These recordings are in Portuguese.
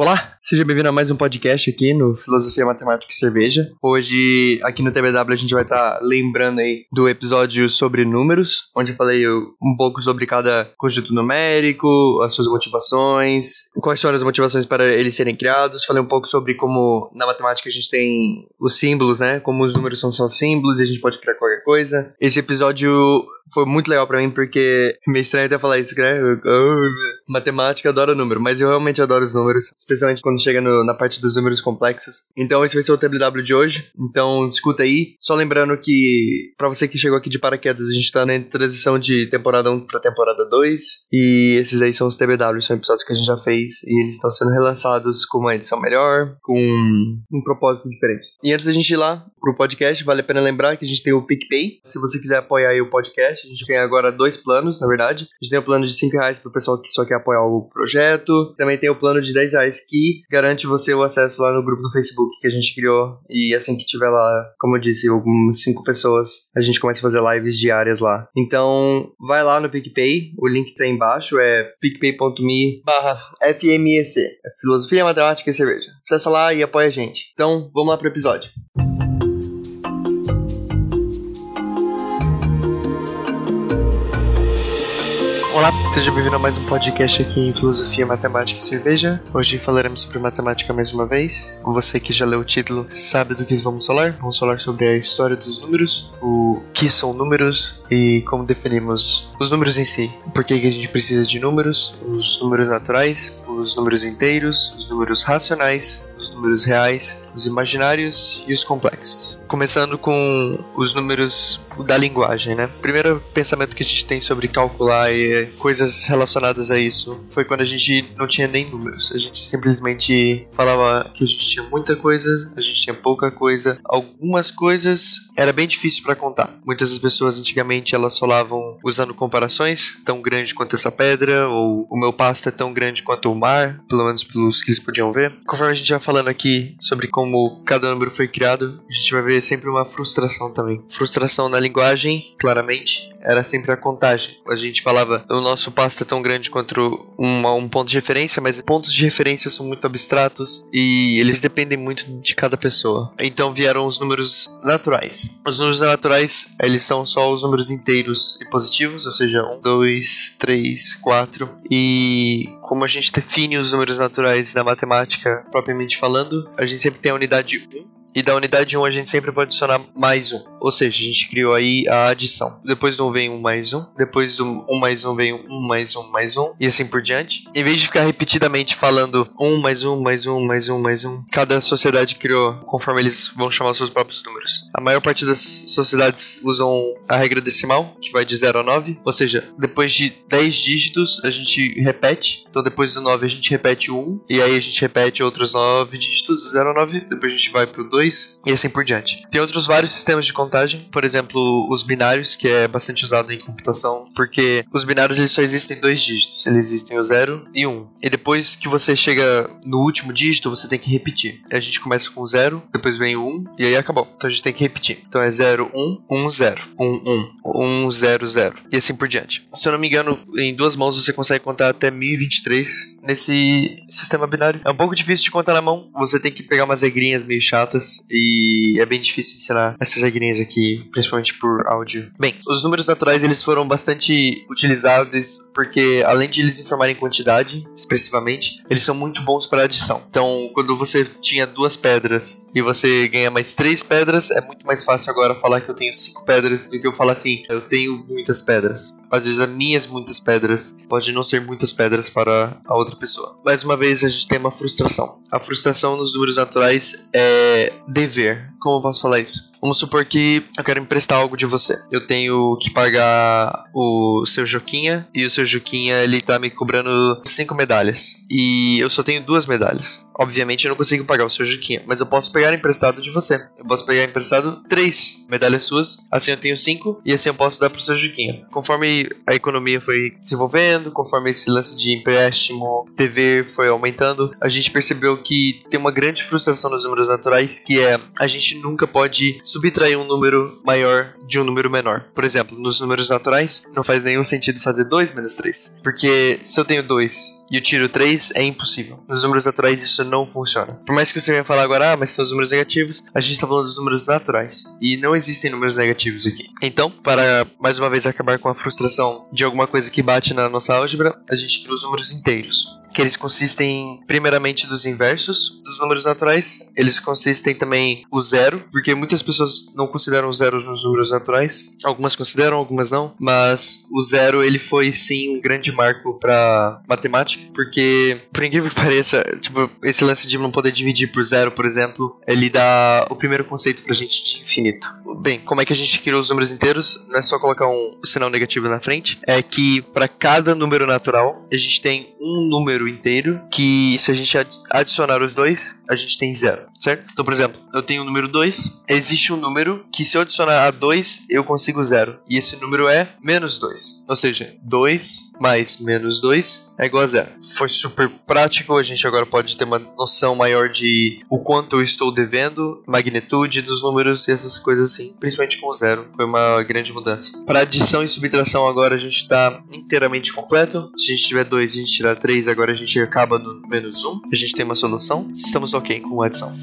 Olá, seja bem-vindo a mais um podcast aqui no Filosofia Matemática e Cerveja. Hoje, aqui no TBW, a gente vai estar tá lembrando aí do episódio sobre números, onde eu falei um pouco sobre cada conjunto numérico, as suas motivações, quais foram as motivações para eles serem criados. Falei um pouco sobre como na matemática a gente tem os símbolos, né? Como os números são só símbolos e a gente pode criar qualquer coisa. Esse episódio foi muito legal para mim porque é meio estranho até falar isso, né? Eu, eu, matemática, adoro número, mas eu realmente adoro os números especialmente quando chega no, na parte dos números complexos. Então esse vai ser o TBW de hoje, então escuta aí. Só lembrando que, para você que chegou aqui de paraquedas, a gente tá na transição de temporada 1 pra temporada 2, e esses aí são os TBW, são episódios que a gente já fez, e eles estão sendo relançados com uma edição melhor, com um propósito diferente. E antes da gente ir lá pro podcast, vale a pena lembrar que a gente tem o PicPay, se você quiser apoiar aí o podcast, a gente tem agora dois planos, na verdade. A gente tem o plano de 5 reais pro pessoal que só quer apoiar o projeto, também tem o plano de 10 reais que garante você o acesso lá no grupo do Facebook que a gente criou. E assim que tiver lá, como eu disse, algumas cinco pessoas, a gente começa a fazer lives diárias lá. Então, vai lá no PicPay, o link tá embaixo, é picpay.me FMEC, é Filosofia, Matemática e Cerveja. Acessa lá e apoia a gente. Então, vamos lá pro episódio. Olá, seja bem-vindo a mais um podcast aqui em Filosofia, Matemática e Cerveja. Hoje falaremos sobre matemática mais uma vez. Você que já leu o título sabe do que vamos falar. Vamos falar sobre a história dos números, o que são números e como definimos os números em si. Por que, que a gente precisa de números, os números naturais, os números inteiros, os números racionais, números reais, os imaginários e os complexos. Começando com os números da linguagem, né? O primeiro pensamento que a gente tem sobre calcular e coisas relacionadas a isso foi quando a gente não tinha nem números. A gente simplesmente falava que a gente tinha muita coisa, a gente tinha pouca coisa. Algumas coisas era bem difícil para contar. Muitas das pessoas antigamente elas falavam usando comparações, tão grande quanto essa pedra, ou o meu pasto é tão grande quanto o mar, pelo menos pelos que eles podiam ver. Conforme a gente vai falando aqui sobre como cada número foi criado, a gente vai ver sempre uma frustração também. Frustração na linguagem, claramente, era sempre a contagem. A gente falava, o nosso pasto é tão grande quanto um ponto de referência, mas pontos de referência são muito abstratos e eles dependem muito de cada pessoa. Então vieram os números naturais. Os números naturais, eles são só os números inteiros e positivos, ou seja, 1, 2, 3, 4. E como a gente define os números naturais na matemática propriamente falando, a gente sempre tem a unidade 1 e da unidade 1 a gente sempre pode adicionar mais um. Ou seja, a gente criou aí a adição. Depois do 1 vem 1 mais 1. Depois do 1 mais 1 vem 1 mais 1 mais 1. E assim por diante. Em vez de ficar repetidamente falando 1 mais 1 mais 1 mais 1 mais 1, cada sociedade criou conforme eles vão chamar os seus próprios números. A maior parte das sociedades usam a regra decimal, que vai de 0 a 9. Ou seja, depois de 10 dígitos a gente repete. Então depois do 9 a gente repete o 1. E aí a gente repete outros 9 dígitos, do 0 a 9. Depois a gente vai pro 2 2 e assim por diante. Tem outros vários sistemas de contagem, por exemplo, os binários, que é bastante usado em computação, porque os binários eles só existem em dois dígitos, eles existem o 0 e 1. Um. E depois que você chega no último dígito, você tem que repetir. A gente começa com 0, depois vem o 1 um, e aí acabou. Então a gente tem que repetir. Então é 0, 1, 1, 0, 1, 1, 1, 0, 0 e assim por diante. Se eu não me engano, em duas mãos você consegue contar até 1023 nesse sistema binário. É um pouco difícil de contar na mão, você tem que pegar umas regrinhas meio chatas e é bem difícil ensinar essas regrinhas aqui, principalmente por áudio. Bem, os números naturais eles foram bastante utilizados porque além de eles informarem quantidade expressivamente, eles são muito bons para adição. Então, quando você tinha duas pedras e você ganha mais três pedras, é muito mais fácil agora falar que eu tenho cinco pedras do que eu falar assim, eu tenho muitas pedras. Às vezes as minhas muitas pedras pode não ser muitas pedras para a outra pessoa. Mais uma vez a gente tem uma frustração. A frustração nos números naturais é dever. Como eu posso falar isso? Vamos supor que eu quero emprestar algo de você. Eu tenho que pagar o seu Juquinha e o seu Juquinha ele tá me cobrando cinco medalhas. E eu só tenho duas medalhas. Obviamente eu não consigo pagar o seu Juquinha, mas eu posso pegar emprestado de você. Eu posso pegar emprestado três medalhas suas, assim eu tenho cinco e assim eu posso dar pro seu Juquinha. Conforme a economia foi desenvolvendo, conforme esse lance de empréstimo, dever foi aumentando, a gente percebeu que tem uma grande frustração nos números naturais que é a gente nunca pode subtrair um número maior de um número menor. Por exemplo, nos números naturais, não faz nenhum sentido fazer 2 menos 3. Porque se eu tenho 2 e eu tiro 3, é impossível. Nos números naturais isso não funciona. Por mais que você venha falar agora, ah, mas são os números negativos, a gente está falando dos números naturais. E não existem números negativos aqui. Então, para mais uma vez acabar com a frustração de alguma coisa que bate na nossa álgebra, a gente cria os números inteiros que eles consistem primeiramente dos inversos dos números naturais. Eles consistem também o zero, porque muitas pessoas não consideram o zero nos números naturais. Algumas consideram, algumas não. Mas o zero ele foi sim um grande marco para matemática, porque por incrível que pareça, tipo esse lance de não poder dividir por zero, por exemplo, ele dá o primeiro conceito pra gente de infinito. Bem, como é que a gente criou os números inteiros? Não é só colocar um sinal negativo na frente, é que para cada número natural a gente tem um número inteiro, que se a gente adicionar os dois, a gente tem zero, certo? Então, por exemplo, eu tenho o número 2, existe um número que se eu adicionar a 2, eu consigo zero. E esse número é menos 2. Ou seja, 2 mais menos 2 é igual a zero. Foi super prático, a gente agora pode ter uma noção maior de o quanto eu estou devendo, magnitude dos números e essas coisas assim, principalmente com o zero. Foi uma grande mudança. Para adição e subtração agora a gente está inteiramente completo. Se a gente tiver 2 e a gente tirar 3, agora a gente acaba no menos 1. A gente tem uma solução. Estamos ok com a adição.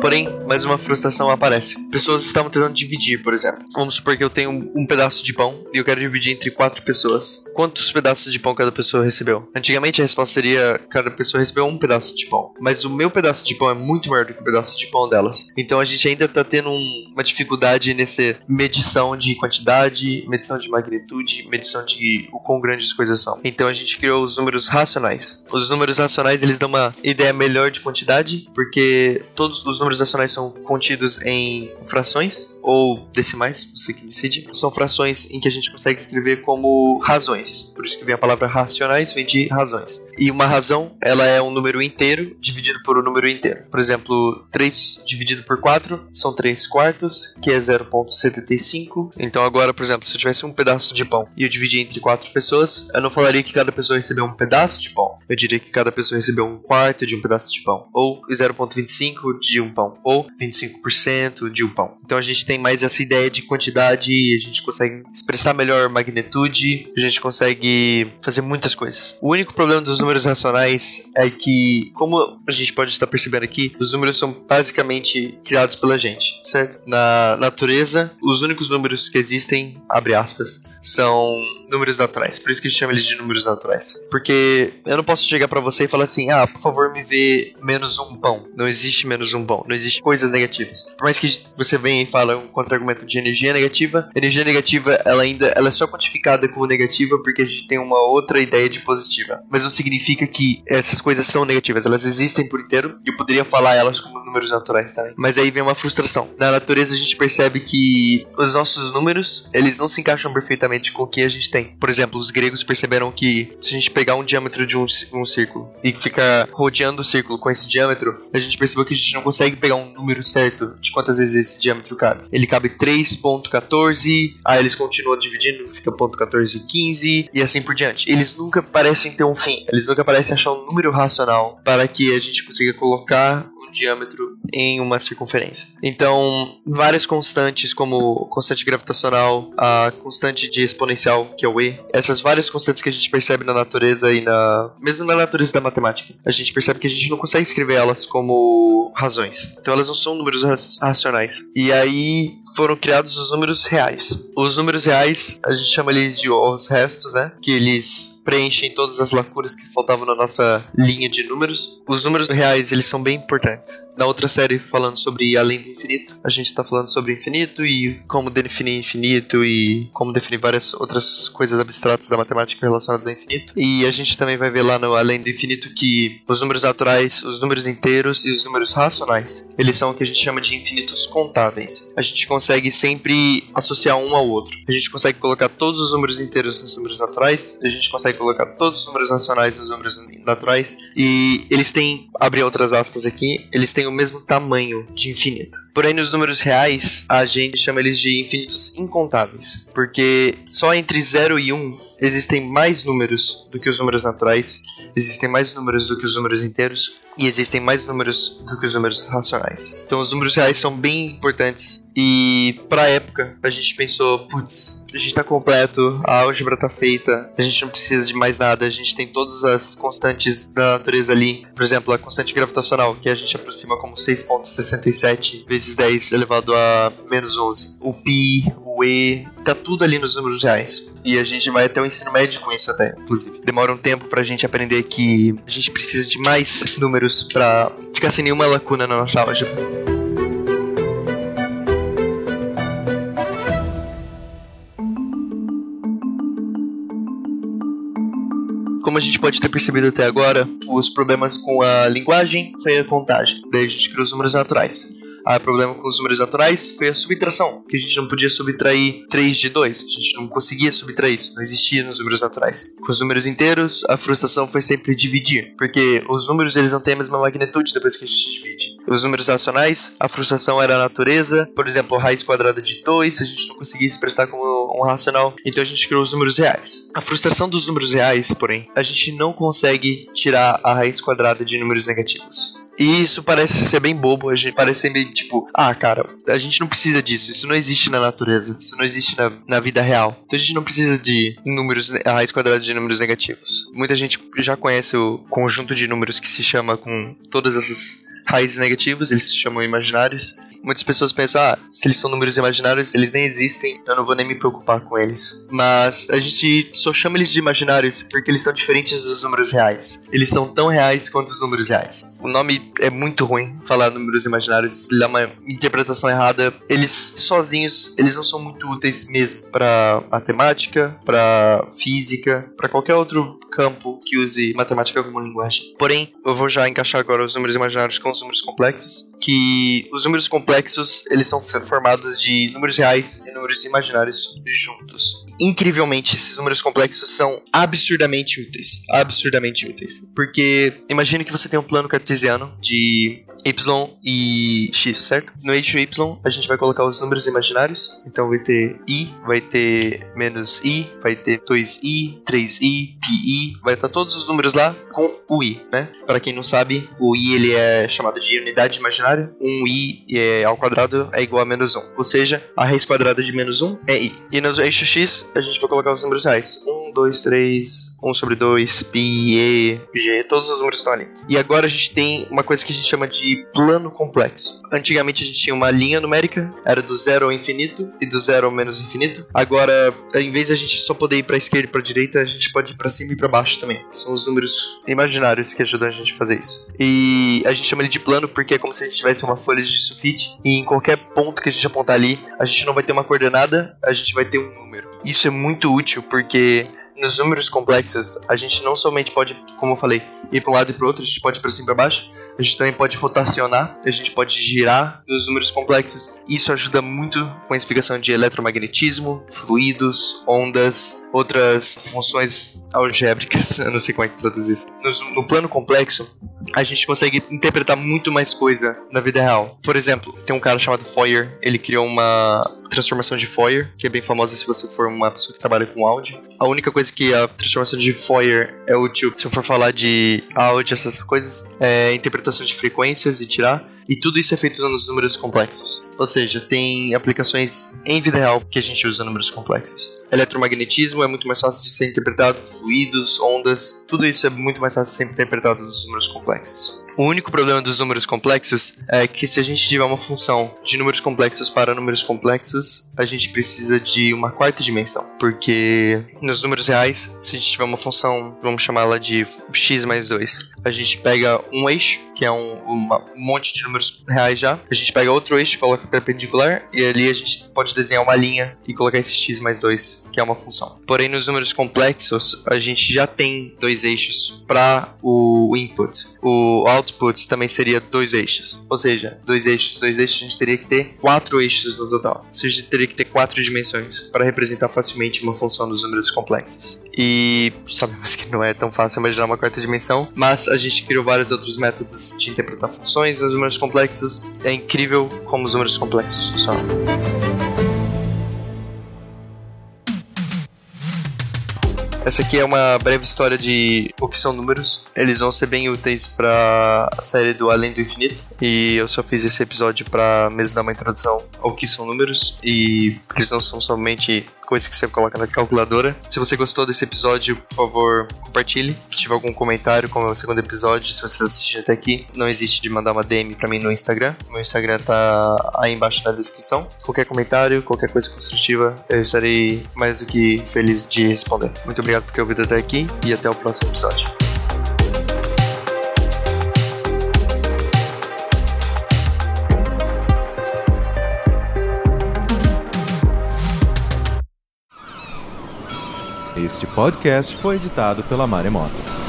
Porém, mais uma frustração aparece. Pessoas estavam tentando dividir, por exemplo. Vamos supor que eu tenho um, pedaço de pão e eu quero dividir entre quatro pessoas. Quantos pedaços de pão cada pessoa recebeu? Antigamente a resposta seria cada pessoa recebeu um pedaço de pão. Mas o meu pedaço de pão é muito maior do que o pedaço de pão delas. Então a gente ainda está tendo um, uma dificuldade nessa medição de quantidade, medição de magnitude, medição de o quão grandes as coisas são. Então a gente criou os números racionais. Os números racionais eles dão uma ideia melhor de quantidade, porque todos os números racionais são contidos em frações ou decimais, você que decide. São frações em que a gente consegue escrever como razões. Por isso que vem a palavra racionais, vem de razões. E uma razão, ela é um número inteiro dividido por um número inteiro. Por exemplo, 3 dividido por 4 são 3 quartos, que é 0.75. Então agora, por exemplo, se eu tivesse um pedaço de pão e eu dividir entre 4 pessoas, eu não falaria que cada pessoa recebeu um pedaço de pão. Eu diria que cada pessoa recebeu um quarto de um pedaço de pão. Ou 0.25 de um pão, ou 25% de um pão. Então a gente tem mais essa ideia de quantidade, a gente consegue expressar melhor magnitude, a gente consegue fazer muitas coisas. O único problema dos números racionais é que, como a gente pode estar percebendo aqui, os números são basicamente criados pela gente, certo? Na natureza, os únicos números que existem, abre aspas, são números naturais. Por isso que a gente chama eles de números naturais. Porque eu não posso chegar para você e falar assim: ah, por favor, me vê menos um pão. Não existe menos um pão. Não existe coisas negativas. Por mais que você venha e fale um contra-argumento de energia negativa, energia negativa ela ainda ela é só quantificada como negativa porque a gente tem uma outra ideia de positiva. Mas não significa que essas coisas são negativas. Elas existem por inteiro e eu poderia falar elas como números naturais também. Mas aí vem uma frustração. Na natureza a gente percebe que os nossos números eles não se encaixam perfeitamente com o que a gente tem. Por exemplo, os gregos perceberam que se a gente pegar um diâmetro de um, um círculo e ficar rodeando o círculo com esse diâmetro, a gente percebeu que a gente não consegue pegar um número certo de quantas vezes esse diâmetro cabe. Ele cabe 3.14, aí eles continuam dividindo, fica ponto 14,15 e assim por diante. Eles nunca parecem ter um fim, eles nunca parecem achar um número racional para que a gente consiga colocar diâmetro em uma circunferência. Então, várias constantes como constante gravitacional, a constante de exponencial, que é o E, essas várias constantes que a gente percebe na natureza e na. mesmo na natureza da matemática, a gente percebe que a gente não consegue escrever elas como razões. Então elas não são números racionais. E aí foram criados os números reais. Os números reais, a gente chama eles de os restos, né? Que eles preenchem todas as lacunas que faltavam na nossa linha de números. Os números reais, eles são bem importantes. Na outra série, falando sobre além do infinito, a gente está falando sobre infinito e como definir infinito e como definir várias outras coisas abstratas da matemática relacionadas ao infinito. E a gente também vai ver lá no Além do Infinito que os números naturais, os números inteiros e os números racionais, eles são o que a gente chama de infinitos contáveis. A gente sempre associar um ao outro. A gente consegue colocar todos os números inteiros nos números naturais, a gente consegue colocar todos os números racionais nos números naturais e eles têm, abre outras aspas aqui, eles têm o mesmo tamanho de infinito. Porém, nos números reais, a gente chama eles de infinitos incontáveis, porque só entre 0 e 1 existem mais números do que os números naturais, existem mais números do que os números inteiros e existem mais números do que os números racionais. Então os números reais são bem importantes e para a época a gente pensou, putz, a gente está completo, a álgebra está feita, a gente não precisa de mais nada, a gente tem todas as constantes da natureza ali, por exemplo, a constante gravitacional, que a gente aproxima como 6.67 vezes 10 elevado a menos 11. O π, o e, tá tudo ali nos números reais. E a gente vai até o ensino médio com isso até, inclusive. Demora um tempo pra gente aprender que a gente precisa de mais números pra ficar sem nenhuma lacuna na nossa álgebra. Como a gente pode ter percebido até agora, os problemas com a linguagem foi a contagem, daí a gente criou os números naturais. Ah, problema com os números naturais foi a subtração, que a gente não podia subtrair 3 de 2, a gente não conseguia subtrair isso, não existia nos números naturais. Com os números inteiros, a frustração foi sempre dividir, porque os números eles não têm a mesma magnitude depois que a gente divide. Os números racionais, a frustração era a natureza, por exemplo, raiz quadrada de 2, a gente não conseguia expressar como um racional, então a gente criou os números reais. A frustração dos números reais, porém, a gente não consegue tirar a raiz quadrada de números negativos. E isso parece ser bem bobo, a gente parece ser bem tipo, ah, cara, a gente não precisa disso, isso não existe na natureza, isso não existe na, na vida real. Então a gente não precisa de números, a raiz quadrada de números negativos. Muita gente já conhece o conjunto de números que se chama com todas essas raízes negativas, eles se chamam imaginários. Muitas pessoas pensam, ah, se eles são números imaginários, eles nem existem, eu não vou nem me preocupar com eles. Mas a gente só chama eles de imaginários porque eles são diferentes dos números reais. Eles são tão reais quanto os números reais. O nome é muito ruim, falar números imaginários, dá uma interpretação errada. Eles sozinhos, eles não são muito úteis mesmo para matemática, para física, para qualquer outro campo que use matemática como linguagem. Porém, eu vou já encaixar agora os números imaginários com os números complexos, que os números complexos, eles são formados de números reais e números imaginários juntos. Incrivelmente, esses números complexos são absurdamente úteis, absurdamente úteis. Porque imagine que você tem um plano cartesiano de y e x, certo? No eixo y, a gente vai colocar os números imaginários. Então vai ter i, vai ter menos i, vai ter 2i, 3i, pi, vai estar todos os números lá com o i, né? Para quem não sabe, o i ele é chamado de unidade imaginária. Um i é, ao quadrado é igual a menos 1. Ou seja, a raiz quadrada de menos 1 é i. E no eixo x, a gente vai colocar os números reais. 1, 2, 3, 1 sobre 2, pi, e, g, todos os números estão ali. E agora a gente tem uma coisa que a gente chama de plano complexo. Antigamente a gente tinha uma linha numérica, era do zero ao infinito e do zero ao menos infinito. Agora, em vez de a gente só poder ir para esquerda e para direita, a gente pode ir para cima e para baixo também. São os números imaginários que ajudam a gente a fazer isso. E a gente chama ele de plano porque é como se a gente tivesse uma folha de sulfite e em qualquer ponto que a gente apontar ali, a gente não vai ter uma coordenada, a gente vai ter um número. Isso é muito útil porque nos números complexos, a gente não somente pode, como eu falei, ir para um lado e para outro, a gente pode ir para cima e para baixo, a gente também pode rotacionar, a gente pode girar nos números complexos. Isso ajuda muito com a explicação de eletromagnetismo, fluidos, ondas, outras funções algébricas, eu não sei como é que traduz isso. No, no plano complexo, a gente consegue interpretar muito mais coisa na vida real. Por exemplo, tem um cara chamado Fourier, ele criou uma transformação de Fourier, que é bem famosa se você for uma pessoa que trabalha com áudio. A única coisa que a transformação de Fourier é útil, se eu for falar de áudio, essas coisas, é interpretação de frequências e tirar. E tudo isso é feito nos números complexos. Ou seja, tem aplicações em vida real que a gente usa números complexos. Eletromagnetismo é muito mais fácil de ser interpretado, fluidos, ondas, tudo isso é muito mais fácil de ser interpretado nos números complexos. O único problema dos números complexos é que se a gente tiver uma função de números complexos para números complexos, a gente precisa de uma quarta dimensão. Porque nos números reais, se a gente tiver uma função, vamos chamá-la de x mais 2, a gente pega um eixo, que é um, uma, um monte de números reais já, a gente pega outro eixo, coloca perpendicular, e ali a gente pode desenhar uma linha e colocar esse x mais 2, que é uma função. Porém, nos números complexos, a gente já tem dois eixos para o input. O output também seria dois eixos. Ou seja, dois eixos, dois eixos, a gente teria que ter quatro eixos no total. Ou seja, a gente teria que ter quatro dimensões para representar facilmente uma função dos números complexos. E sabemos que não é tão fácil imaginar uma quarta dimensão, mas a gente criou vários outros métodos de interpretar funções nos números complexos. É incrível como os números complexos funcionam. Essa aqui é uma breve história de o que são números. Eles vão ser bem úteis para a série do Além do Infinito. E eu só fiz esse episódio para mesmo dar uma introdução ao que são números. E eles não são somente coisas que você coloca na calculadora. Se você gostou desse episódio, por favor, compartilhe. Se tiver algum comentário, como é o segundo episódio, se você assistiu até aqui, não existe de mandar uma DM para mim no Instagram. Meu Instagram tá aí embaixo na descrição. Qualquer comentário, qualquer coisa construtiva, eu estarei mais do que feliz de responder. Muito obrigado por ter ouvido até aqui e até o próximo episódio. Este podcast foi editado pela Maremoto.